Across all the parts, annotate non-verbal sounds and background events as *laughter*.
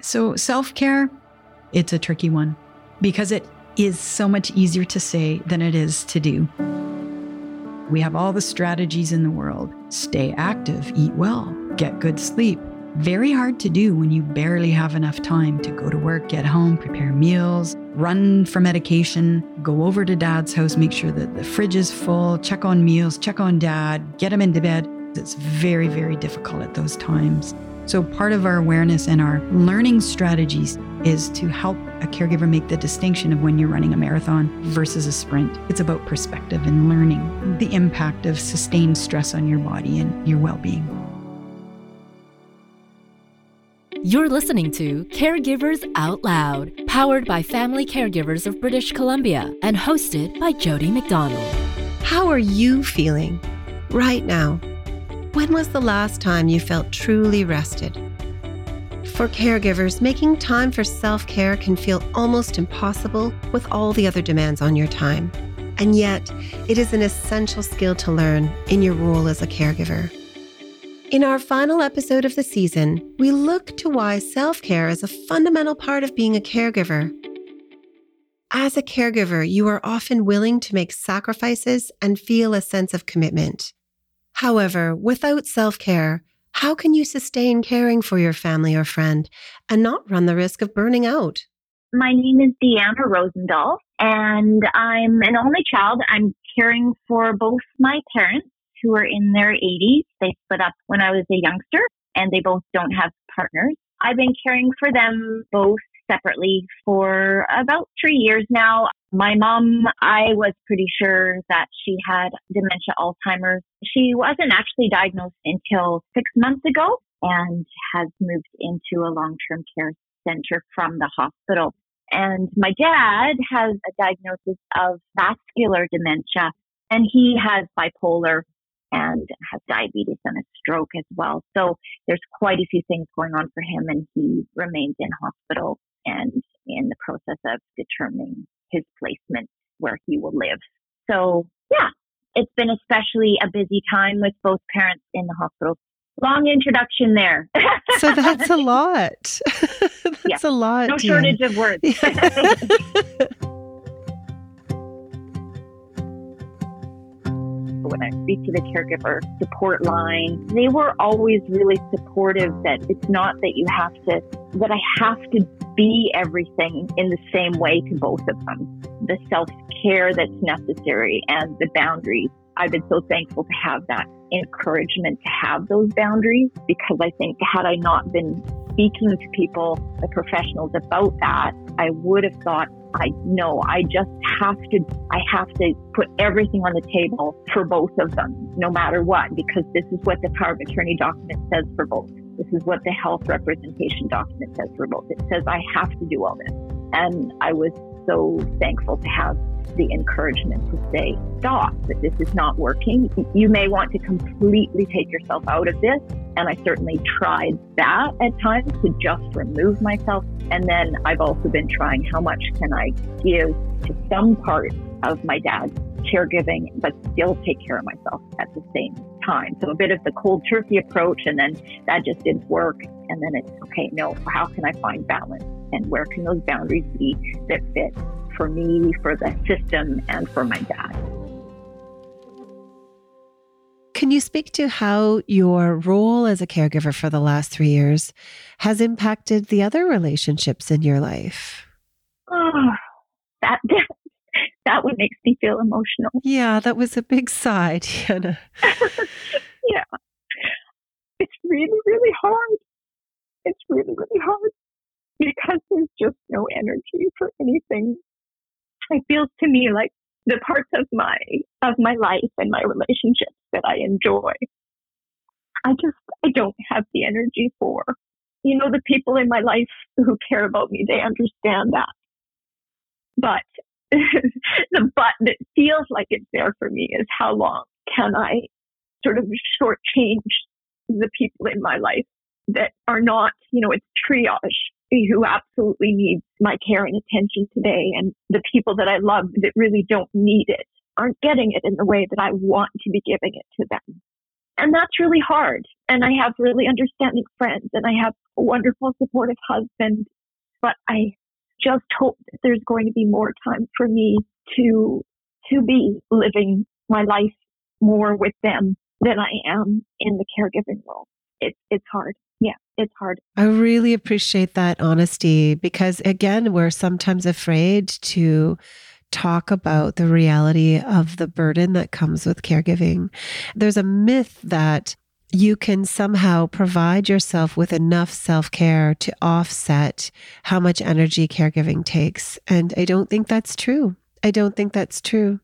So, self care, it's a tricky one because it is so much easier to say than it is to do. We have all the strategies in the world stay active, eat well, get good sleep. Very hard to do when you barely have enough time to go to work, get home, prepare meals, run for medication, go over to dad's house, make sure that the fridge is full, check on meals, check on dad, get him into bed. It's very, very difficult at those times. So, part of our awareness and our learning strategies is to help a caregiver make the distinction of when you're running a marathon versus a sprint. It's about perspective and learning the impact of sustained stress on your body and your well being. You're listening to Caregivers Out Loud, powered by Family Caregivers of British Columbia and hosted by Jody McDonald. How are you feeling right now? When was the last time you felt truly rested? For caregivers, making time for self care can feel almost impossible with all the other demands on your time. And yet, it is an essential skill to learn in your role as a caregiver. In our final episode of the season, we look to why self care is a fundamental part of being a caregiver. As a caregiver, you are often willing to make sacrifices and feel a sense of commitment. However, without self care, how can you sustain caring for your family or friend and not run the risk of burning out? My name is Deanna Rosendahl, and I'm an only child. I'm caring for both my parents who are in their 80s. They split up when I was a youngster, and they both don't have partners. I've been caring for them both separately for about three years now. My mom, I was pretty sure that she had dementia Alzheimer's. She wasn't actually diagnosed until six months ago and has moved into a long-term care center from the hospital. And my dad has a diagnosis of vascular dementia and he has bipolar and has diabetes and a stroke as well. So there's quite a few things going on for him and he remains in hospital and in the process of determining his placement where he will live. So yeah, it's been especially a busy time with both parents in the hospital. Long introduction there. so that's a *laughs* lot. *laughs* that's yeah. a lot. No shortage of words. *laughs* when I speak to the caregiver support line, they were always really supportive that it's not that you have to, that I have to be everything in the same way to both of them. The self care that's necessary and the boundaries. I've been so thankful to have that encouragement to have those boundaries because I think had I not been speaking to people, the professionals about that, I would have thought I know I just have to, I have to put everything on the table for both of them, no matter what, because this is what the power of attorney document says for both. This is what the health representation document says for both. It says I have to do all this. And I was so thankful to have the encouragement to say, stop, that this is not working. You may want to completely take yourself out of this. And I certainly tried that at times to just remove myself. And then I've also been trying how much can I give to some part of my dad's caregiving, but still take care of myself at the same time. So a bit of the cold turkey approach, and then that just didn't work. And then it's okay, no, how can I find balance? And where can those boundaries be that fit for me, for the system, and for my dad? Can you speak to how your role as a caregiver for the last three years has impacted the other relationships in your life? Oh, that *laughs* that one makes me feel emotional. Yeah, that was a big sigh, *laughs* yeah. It's really, really hard. It's really, really hard because there's just no energy for anything. It feels to me like the parts of my of my life and my relationships that I enjoy. I just I don't have the energy for. You know, the people in my life who care about me, they understand that. But *laughs* the but that feels like it's there for me is how long can I sort of shortchange the people in my life that are not, you know, it's triage who absolutely need my care and attention today and the people that I love that really don't need it aren't getting it in the way that I want to be giving it to them. And that's really hard. And I have really understanding friends and I have a wonderful, supportive husband. But I just hope that there's going to be more time for me to to be living my life more with them than I am in the caregiving role. It's it's hard. Yeah, it's hard. I really appreciate that honesty because again, we're sometimes afraid to talk about the reality of the burden that comes with caregiving. There's a myth that you can somehow provide yourself with enough self care to offset how much energy caregiving takes. And I don't think that's true. I don't think that's true.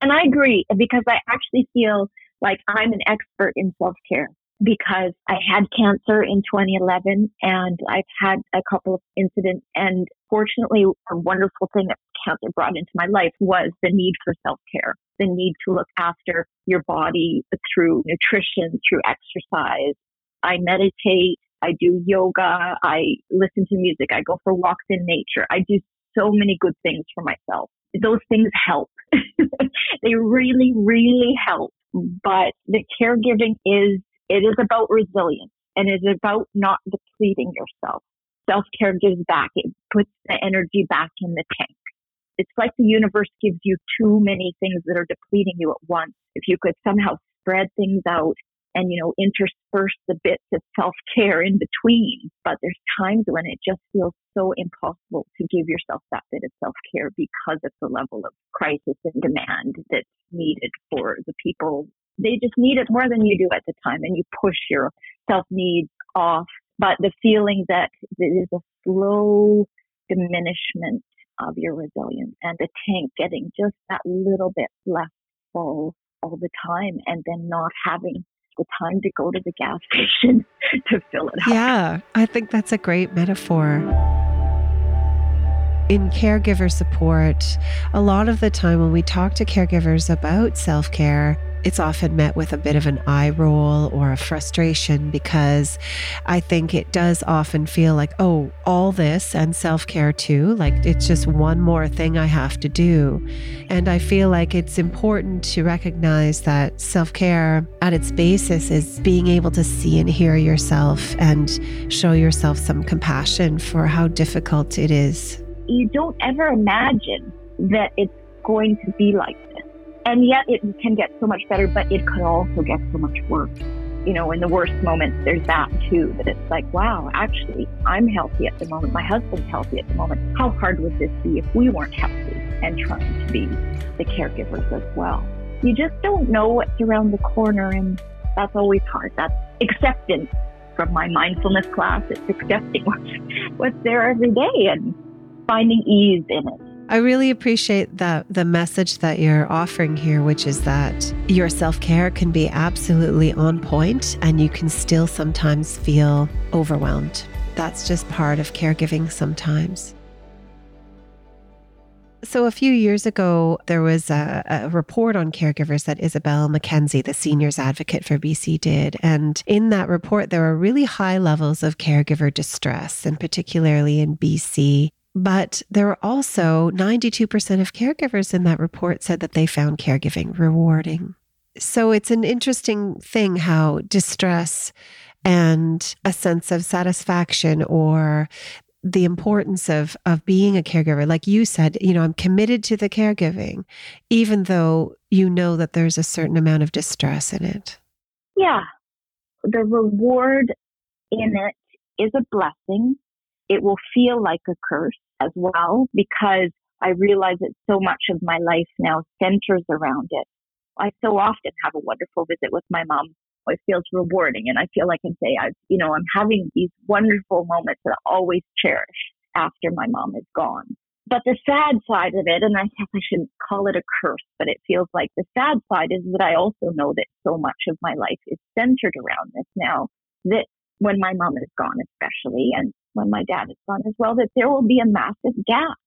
And I agree because I actually feel like I'm an expert in self care because I had cancer in 2011 and I've had a couple of incidents. And fortunately, a wonderful thing that cancer brought into my life was the need for self care, the need to look after your body through nutrition, through exercise. I meditate. I do yoga. I listen to music. I go for walks in nature. I do so many good things for myself. Those things help. *laughs* they really, really help. But the caregiving is it is about resilience and it is about not depleting yourself. Self care gives back. It puts the energy back in the tank. It's like the universe gives you too many things that are depleting you at once. If you could somehow spread things out and, you know, intersperse the bits of self care in between. But there's times when it just feels so impossible to give yourself that bit of self care because of the level of crisis and demand that's needed for the people they just need it more than you do at the time and you push your self needs off. But the feeling that there is a slow diminishment of your resilience and the tank getting just that little bit less full all the time and then not having the time to go to the gas *laughs* station to fill it up. Yeah, I think that's a great metaphor in caregiver support, a lot of the time when we talk to caregivers about self care, it's often met with a bit of an eye roll or a frustration because I think it does often feel like, oh, all this and self care too. Like it's just one more thing I have to do. And I feel like it's important to recognize that self care at its basis is being able to see and hear yourself and show yourself some compassion for how difficult it is. You don't ever imagine that it's going to be like this. and yet it can get so much better, but it could also get so much worse. You know, in the worst moments, there's that too, that it's like, wow, actually, I'm healthy at the moment. My husband's healthy at the moment. How hard would this be if we weren't healthy and trying to be the caregivers as well? You just don't know what's around the corner, and that's always hard. That's acceptance from my mindfulness class. It's accepting *laughs* what's, what's there every day and finding ease in it. I really appreciate that the message that you're offering here, which is that your self care can be absolutely on point and you can still sometimes feel overwhelmed. That's just part of caregiving sometimes. So, a few years ago, there was a, a, report on caregivers that Isobel Mackenzie, the seniors advocate for BC, did. And in that report, there were really high levels of caregiver distress, and particularly in BC. But there were also 92% of caregivers in that report said that they found caregiving rewarding. So it's an interesting thing how distress and a sense of satisfaction or the importance of of being a caregiver. Like you said you know i'm committed to the caregiving even though you know that there's a certain amount of distress in it. Yeah. The reward in it is a blessing it will feel like a curse as well because I realize that so much of my life now centers around it. I so often have a wonderful visit with my mom. It feels rewarding and I feel like I can say I've, you know, I'm having these wonderful moments that I always cherish after my mom is gone. But the sad side of it, and I guess I shouldn't call it a curse, but it feels like the sad side is that I also know that so much of my life is centered around this now that when my mom is gone, especially, and when my dad is gone as well, that there will be a massive gap.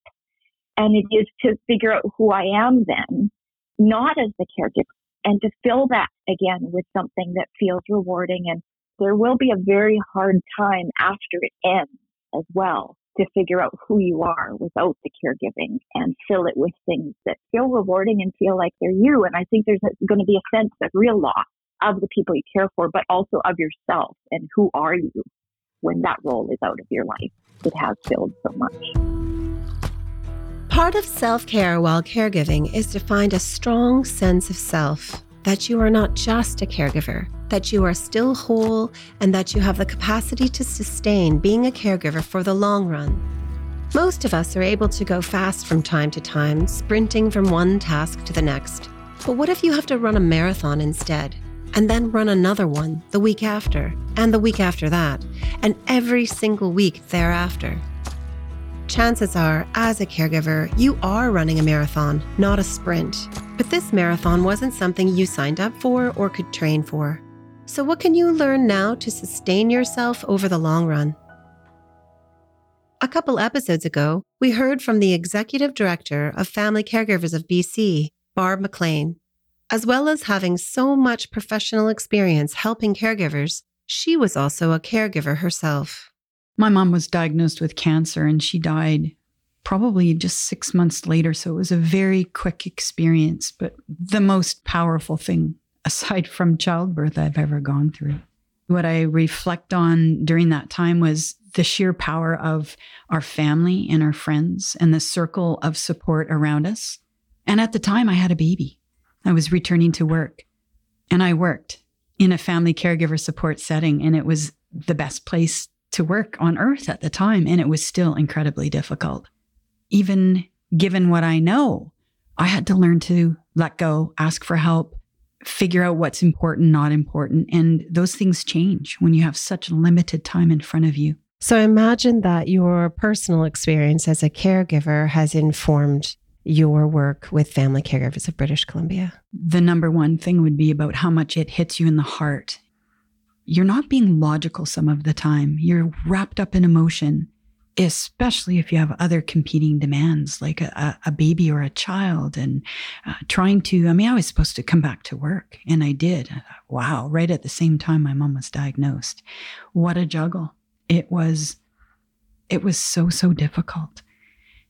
And it is to figure out who I am then, not as the caregiver, and to fill that again with something that feels rewarding. And there will be a very hard time after it ends as well to figure out who you are without the caregiving and fill it with things that feel rewarding and feel like they're you. And I think there's going to be a sense of real loss of the people you care for, but also of yourself and who are you when that role is out of your life. It has filled so much. Part of self care while caregiving is to find a strong sense of self that you are not just a caregiver, that you are still whole, and that you have the capacity to sustain being a caregiver for the long run. Most of us are able to go fast from time to time, sprinting from one task to the next. But what if you have to run a marathon instead? And then run another one the week after, and the week after that, and every single week thereafter. Chances are, as a caregiver, you are running a marathon, not a sprint. But this marathon wasn't something you signed up for or could train for. So, what can you learn now to sustain yourself over the long run? A couple episodes ago, we heard from the Executive Director of Family Caregivers of BC, Barb McLean. As well as having so much professional experience helping caregivers, she was also a caregiver herself. My mom was diagnosed with cancer and she died probably just six months later. So it was a very quick experience, but the most powerful thing *laughs* aside from childbirth I've ever gone through. What I reflect on during that time was the sheer power of our family and our friends and the circle of support around us. And at the time, I had a baby. I was returning to work and I worked in a family caregiver support setting, and it was the best place to work on earth at the time. And it was still incredibly difficult. Even given what I know, I had to learn to let go, ask for help, figure out what's important, not important. And those things change when you have such limited time in front of you. So imagine that your personal experience as a caregiver has informed your work with family caregivers of British Columbia. The number one thing would be about how much it hits you in the heart. You're not being logical some of the time. You're wrapped up in emotion especially if you have other competing demands like a, a baby or a child and uh, trying to i mean i was supposed to come back to work and i did wow right at the same time my mom was diagnosed what a juggle it was it was so so difficult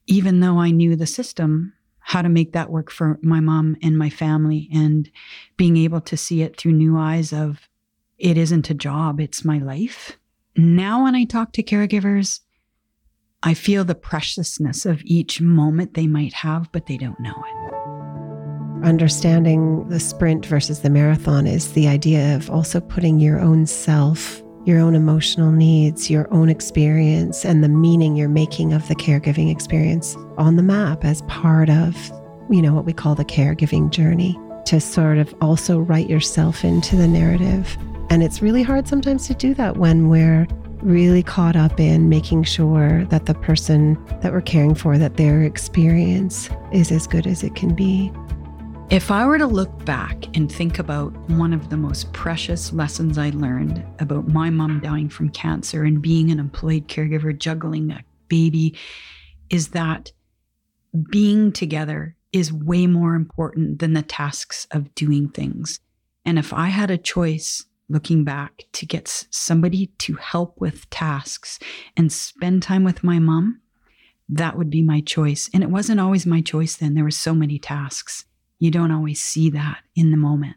even though i knew the system how to make that work for my mom and my family and being able to see it through new eyes of it isn't a job it's my life now when i talk to caregivers I feel the preciousness of each moment they might have, but they don't know it. Understanding the sprint versus the marathon is the idea of also putting your own self, your own emotional needs, your own experience, and the meaning you're making of the caregiving experience on the map as part of, you know, what we call the caregiving journey to sort of also write yourself into the narrative. And it's really hard sometimes to do that when we're really caught up in making sure that the person that we're caring for that their experience is as good as it can be. If I were to look back and think about one of the most precious lessons I learned about my mom dying from cancer and being an employed caregiver juggling a baby is that being together is way more important than the tasks of doing things. And if I had a choice looking back to get somebody to help with tasks and spend time with my mom, that would be my choice. And it wasn't always my choice then. There were so many tasks. You don't always see that in the moment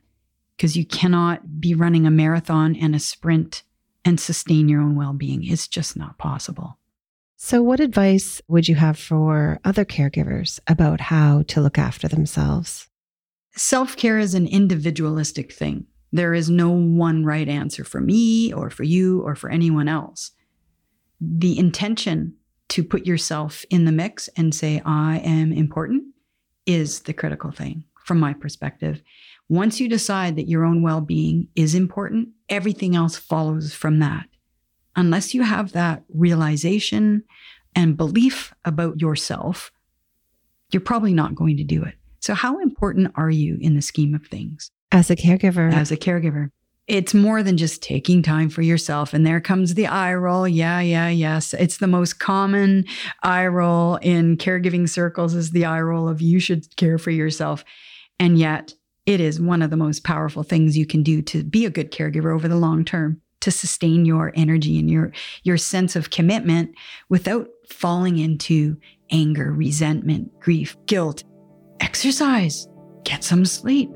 because you cannot be running a marathon and a sprint and sustain your own well being. It's just not possible. So, what advice would you have for other caregivers about how to look after themselves? Self care is an individualistic thing. There is no one right answer for me or for you or for anyone else. The intention to put yourself in the mix and say, I am important is the critical thing from my perspective. Once you decide that your own well being is important, everything else follows from that. Unless you have that realization and belief about yourself, you're probably not going to do it. So, how important are you in the scheme of things? As a caregiver. As a caregiver. It's more than just taking time for yourself. And there comes the eye roll. Yeah, yeah, yes. It's the most common eye roll in caregiving circles is the eye roll of you should care for yourself. And yet it is one of the most powerful things you can do to be a good caregiver over the long term to sustain your energy and your your sense of commitment without falling into anger, resentment, grief, guilt. Exercise, get some sleep,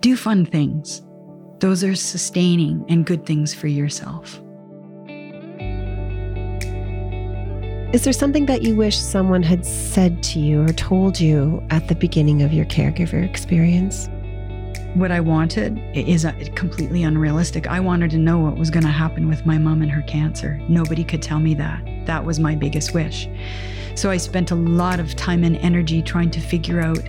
do fun things. Those are sustaining and good things for yourself. Is there something that you wish someone had said to you or told you at the beginning of your caregiver experience? What I wanted is uh, completely unrealistic. I wanted to know what was going to happen with my mom and her cancer. Nobody could tell me that. That was my biggest wish. So I spent a lot of time and energy trying to figure out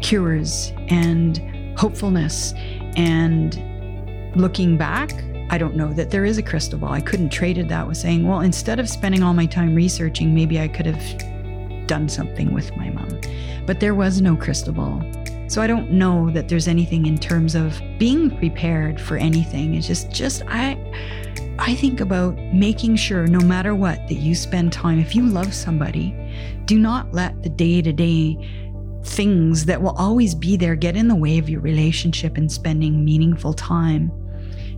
cures and hopefulness. And looking back, I don't know that there is a crystal ball. I couldn't trade it that with saying, well, instead of spending all my time researching, maybe I could have done something with my mom. But there was no crystal ball. So I don't know that there's anything in terms of being prepared for anything. It's just just I I think about making sure no matter what that you spend time if you love somebody, do not let the day-to-day things that will always be there get in the way of your relationship and spending meaningful time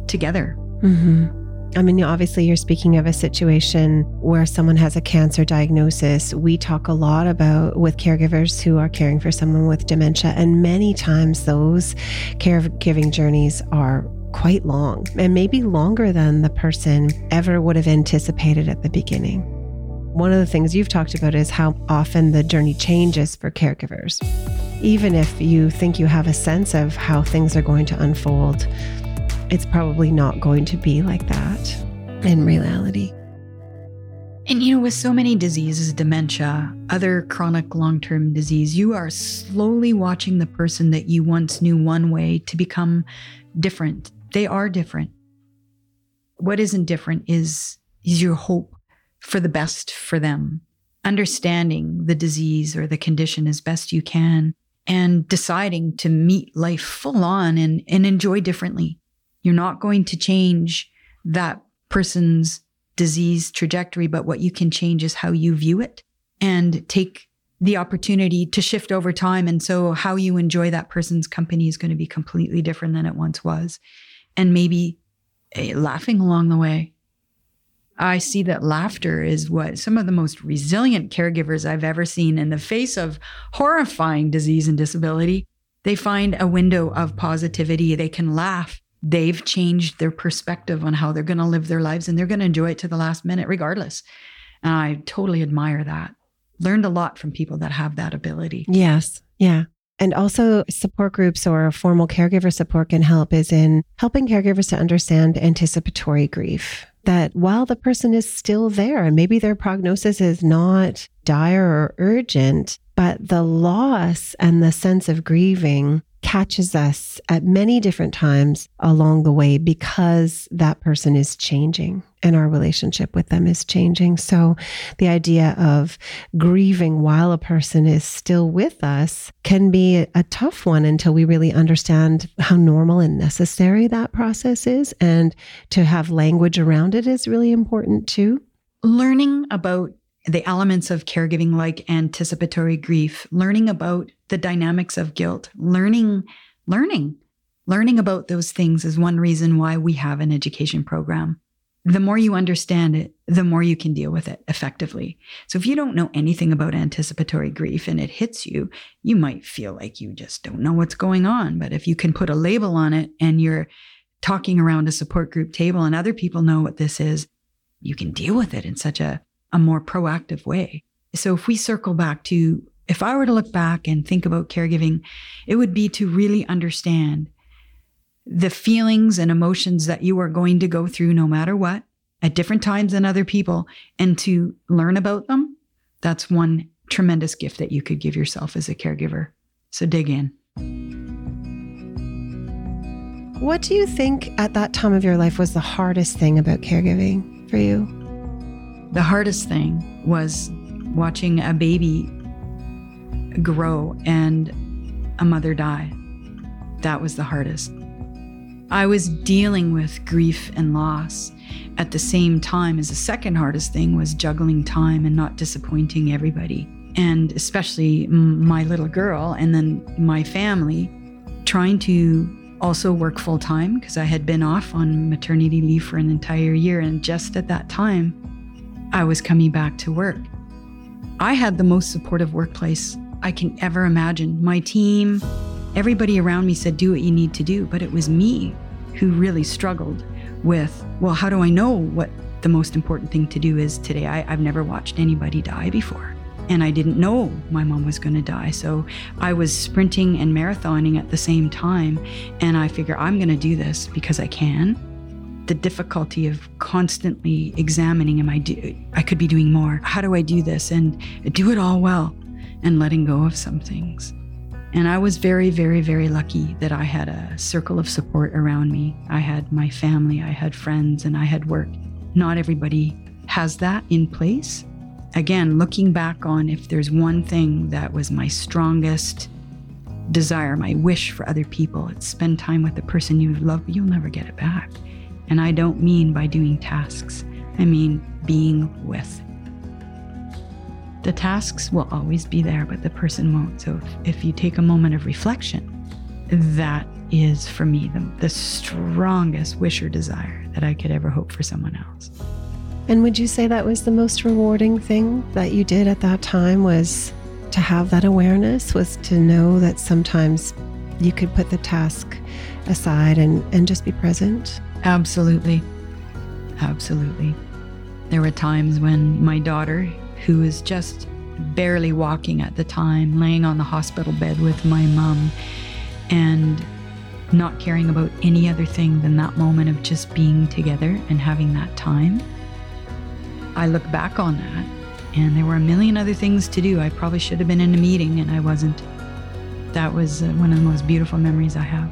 together. Mm-hmm. I mean, obviously, you're speaking of a situation where someone has a cancer diagnosis. We talk a lot about with caregivers who are caring for someone with dementia, and many times those caregiving journeys are quite long and maybe longer than the person ever would have anticipated at the beginning. One of the things you've talked about is how often the journey changes for caregivers. Even if you think you have a sense of how things are going to unfold, it's probably not going to be like that in reality. And you know, with so many diseases, dementia, other chronic long term disease, you are slowly watching the person that you once knew one way to become different. They are different. What isn't different is, is your hope for the best for them, understanding the disease or the condition as best you can, and deciding to meet life full on and, and enjoy differently. You're not going to change that person's disease trajectory, but what you can change is how you view it and take the opportunity to shift over time. And so, how you enjoy that person's company is going to be completely different than it once was. And maybe uh, laughing along the way. I see that laughter is what some of the most resilient caregivers I've ever seen in the face of horrifying disease and disability. They find a window of positivity. They can laugh they've changed their perspective on how they're going to live their lives and they're going to enjoy it to the last minute regardless. And I totally admire that. Learned a lot from people that have that ability. Yes. Yeah. And also, support groups or formal caregiver support can help is in helping caregivers to understand anticipatory grief. That while the person is still there and maybe their prognosis is not dire or urgent, but the loss and the sense of grieving catches us at many different times along the way because that person is changing and our relationship with them is changing. So, the idea of grieving while a person is still with us can be a tough one until we really understand how normal and necessary that process is. And to have language around it is really important too. Learning about the elements of caregiving, like anticipatory grief, learning about the dynamics of guilt, learning, learning, learning about those things is one reason why we have an education program. The more you understand it, the more you can deal with it effectively. So if you don't know anything about anticipatory grief and it hits you, you might feel like you just don't know what's going on. But if you can put a label on it and you're talking around a support group table and other people know what this is, you can deal with it in such a a more proactive way. So if we circle back to, if I were to look back and think about caregiving, it would be to really understand the feelings and emotions that you are going to go through no matter what at different times than other people and to learn about them. That's one tremendous gift that you could give yourself as a caregiver. So dig in. What do you think at that time of your life was the hardest thing about caregiving for you? The hardest thing was watching a baby grow and a mother die. That was the hardest. I was dealing with grief and loss at the same time as the second hardest thing was juggling time and not disappointing everybody. And especially my little girl and then my family, trying to also work full time because I had been off on maternity leave for an entire year. And just at that time, I was coming back to work. I had the most supportive workplace I can ever imagine. My team, everybody around me said, do what you need to do. But it was me who really struggled with, well, how do I know what the most important thing to do is today I, I've never watched anybody die before. And I didn't know my mom was going to die. So I was sprinting and marathoning at the same time. And I figure I'm going to do this because I can. The difficulty of constantly examining, am I do I could be doing more. How do I do this? And do it all well and letting go of some things. And I was very, very, very lucky that I had a circle of support around me. I had my family, I had friends, and I had work. Not everybody has that in place. Again, looking back on if there's one thing that was my strongest desire, my wish for other people, it's spend time with the person you love, but you'll never get it back. And I don't mean by doing tasks, I mean being with. The tasks will always be there, but the person won't. So if, you take a moment of reflection, that is for me the, the strongest wish or desire that I could ever hope for someone else. And would you say that was the most rewarding thing that you did at that time was to have that awareness, was to know that sometimes you could put the task aside and, and just be present? Absolutely. Absolutely. There were times when my daughter, who was just barely walking at the time, laying on the hospital bed with my mom, and not caring about any other thing than that moment of just being together and having that time. I look back on that, and there were a million other things to do. I probably should have been in a meeting, and I wasn't. That was uh, one of the most beautiful memories I have.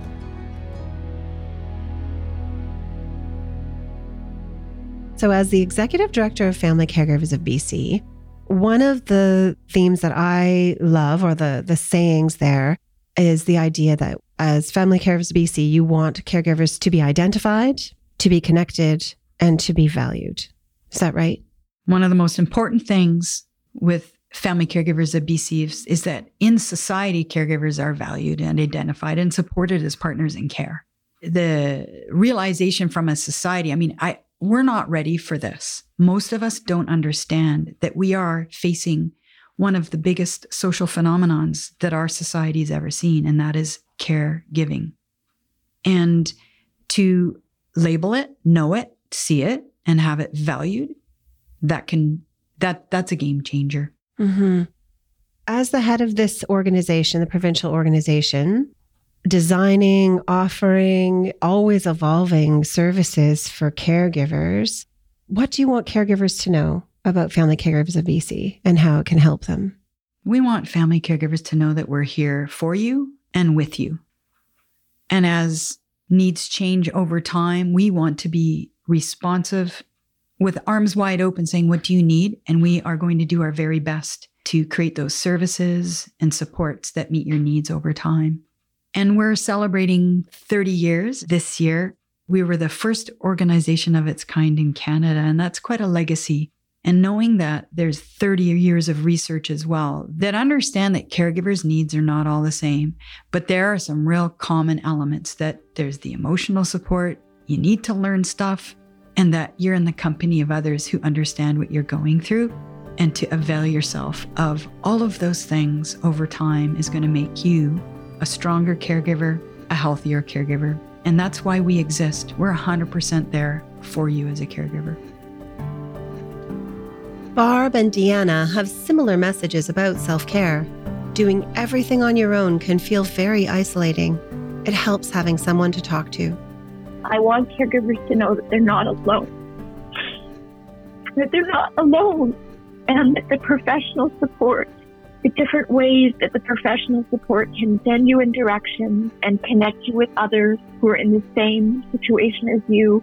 So, as the executive director of Family Caregivers of BC, one of the themes that I love, or the the sayings there, is the idea that as Family Caregivers of BC, you want caregivers to be identified, to be connected, and to be valued. Is that right? One of the most important things with family caregivers of BC is, is that in society, caregivers are valued and identified and supported as partners in care. The realization from a society, I mean, I we're not ready for this. Most of us don't understand that we are facing one of the biggest social phenomenons that our society's ever seen, and that is caregiving. And to label it, know it, see it, and have it valued, that can that that's a game changer. Mm-hmm. As the head of this organization, the provincial organization, designing, offering, always evolving services for caregivers. What do you want caregivers to know about Family Caregivers of BC and how it can help them? We want family caregivers to know that we're here for you and with you. And as needs change over time, we want to be responsive with arms wide open, saying, What do you need? And we are going to do our very best to create those services and supports that meet your needs over time. And we're celebrating 30 years this year. We were the first organization of its kind in Canada, and that's quite a legacy. And knowing that there's 30 years of research as well that understand that caregivers' needs are not all the same, but there are some real common elements that there's the emotional support, you need to learn stuff, and that you're in the company of others who understand what you're going through. And to avail yourself of all of those things over time is going to make you a stronger caregiver, a healthier caregiver. And that's why we exist. We're 100% there for you as a caregiver. Barb and Deanna have similar messages about self care. Doing everything on your own can feel very isolating. It helps having someone to talk to. I want caregivers to know that they're not alone, that they're not alone, and that the professional support the different ways that the professional support can send you in directions and connect you with others who are in the same situation as you.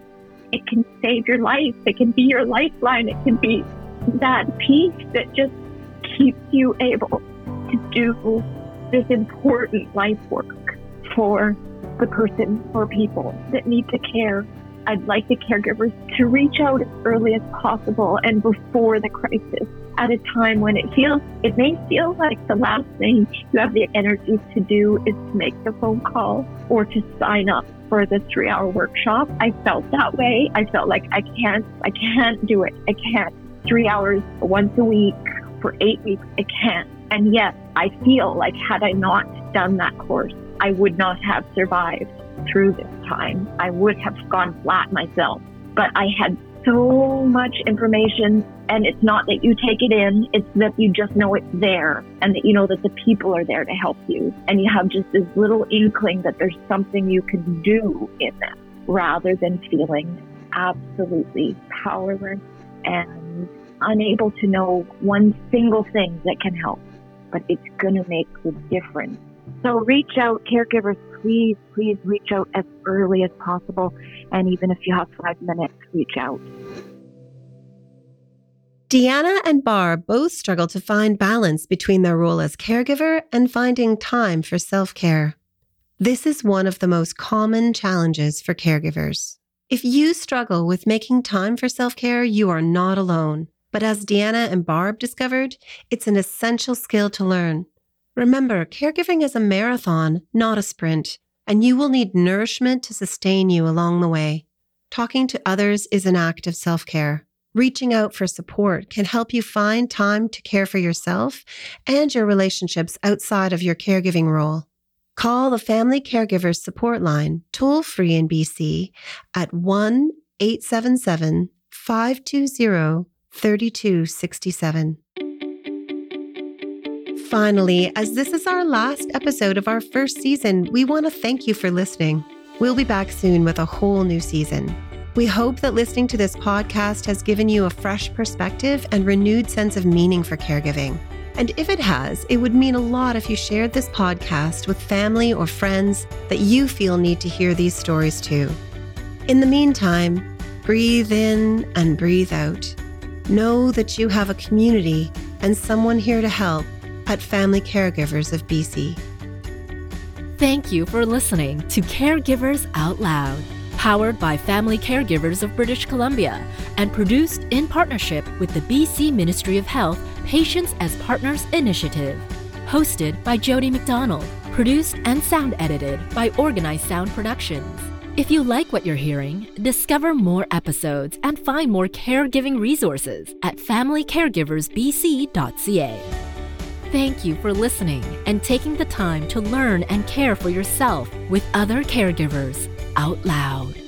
It can save your life. It can be your lifeline. It can be that piece that just keeps you able to do this important life work for the person or people that need to care. I'd like the caregivers to reach out as early as possible and before the crisis at a time when it feels, it may feel like the last thing you have the energy to do is to make the phone call or to sign up for the three hour workshop. I felt that way. I felt like I can't, I can't do it. I can't. Three hours once a week for eight weeks, I can't. And yet I feel like had I not done that course, I would not have survived through this time. I would have gone flat myself. But I had so much information and it's not that you take it in, it's that you just know it's there and that you know that the people are there to help you. And you have just this little inkling that there's something you can do in it rather than feeling absolutely powerless and unable to know one single thing that can help. But it's going to make the difference. So reach out, caregivers, please, please reach out as early as possible. And even if you have five minutes, reach out. Deanna and Barb both struggle to find balance between their role as caregiver and finding time for self care. This is one of the most common challenges for caregivers. If you struggle with making time for self care, you are not alone. But as Deanna and Barb discovered, it's an essential skill to learn. Remember, caregiving is a marathon, not a sprint, and you will need nourishment to sustain you along the way. Talking to others is an act of self care. Reaching out for support can help you find time to care for yourself and your relationships outside of your caregiving role. Call the Family Caregivers Support Line toll free in BC at 1 877 520 3267. Finally, as this is our last episode of our first season, we want to thank you for listening. We'll be back soon with a whole new season. We hope that listening to this podcast has given you a fresh perspective and renewed sense of meaning for caregiving. And if it has, it would mean a lot if you shared this podcast with family or friends that you feel need to hear these stories too. In the meantime, breathe in and breathe out. Know that you have a community and someone here to help at Family Caregivers of BC. Thank you for listening to Caregivers Out Loud powered by Family Caregivers of British Columbia and produced in partnership with the BC Ministry of Health Patients as Partners Initiative. Hosted by Jody McDonald, produced and sound edited by Organized Sound Productions. If you like what you're hearing, discover more episodes and find more caregiving resources at familycaregiversbc.ca. Thank you for listening and taking the time to learn and care for yourself with other caregivers out loud.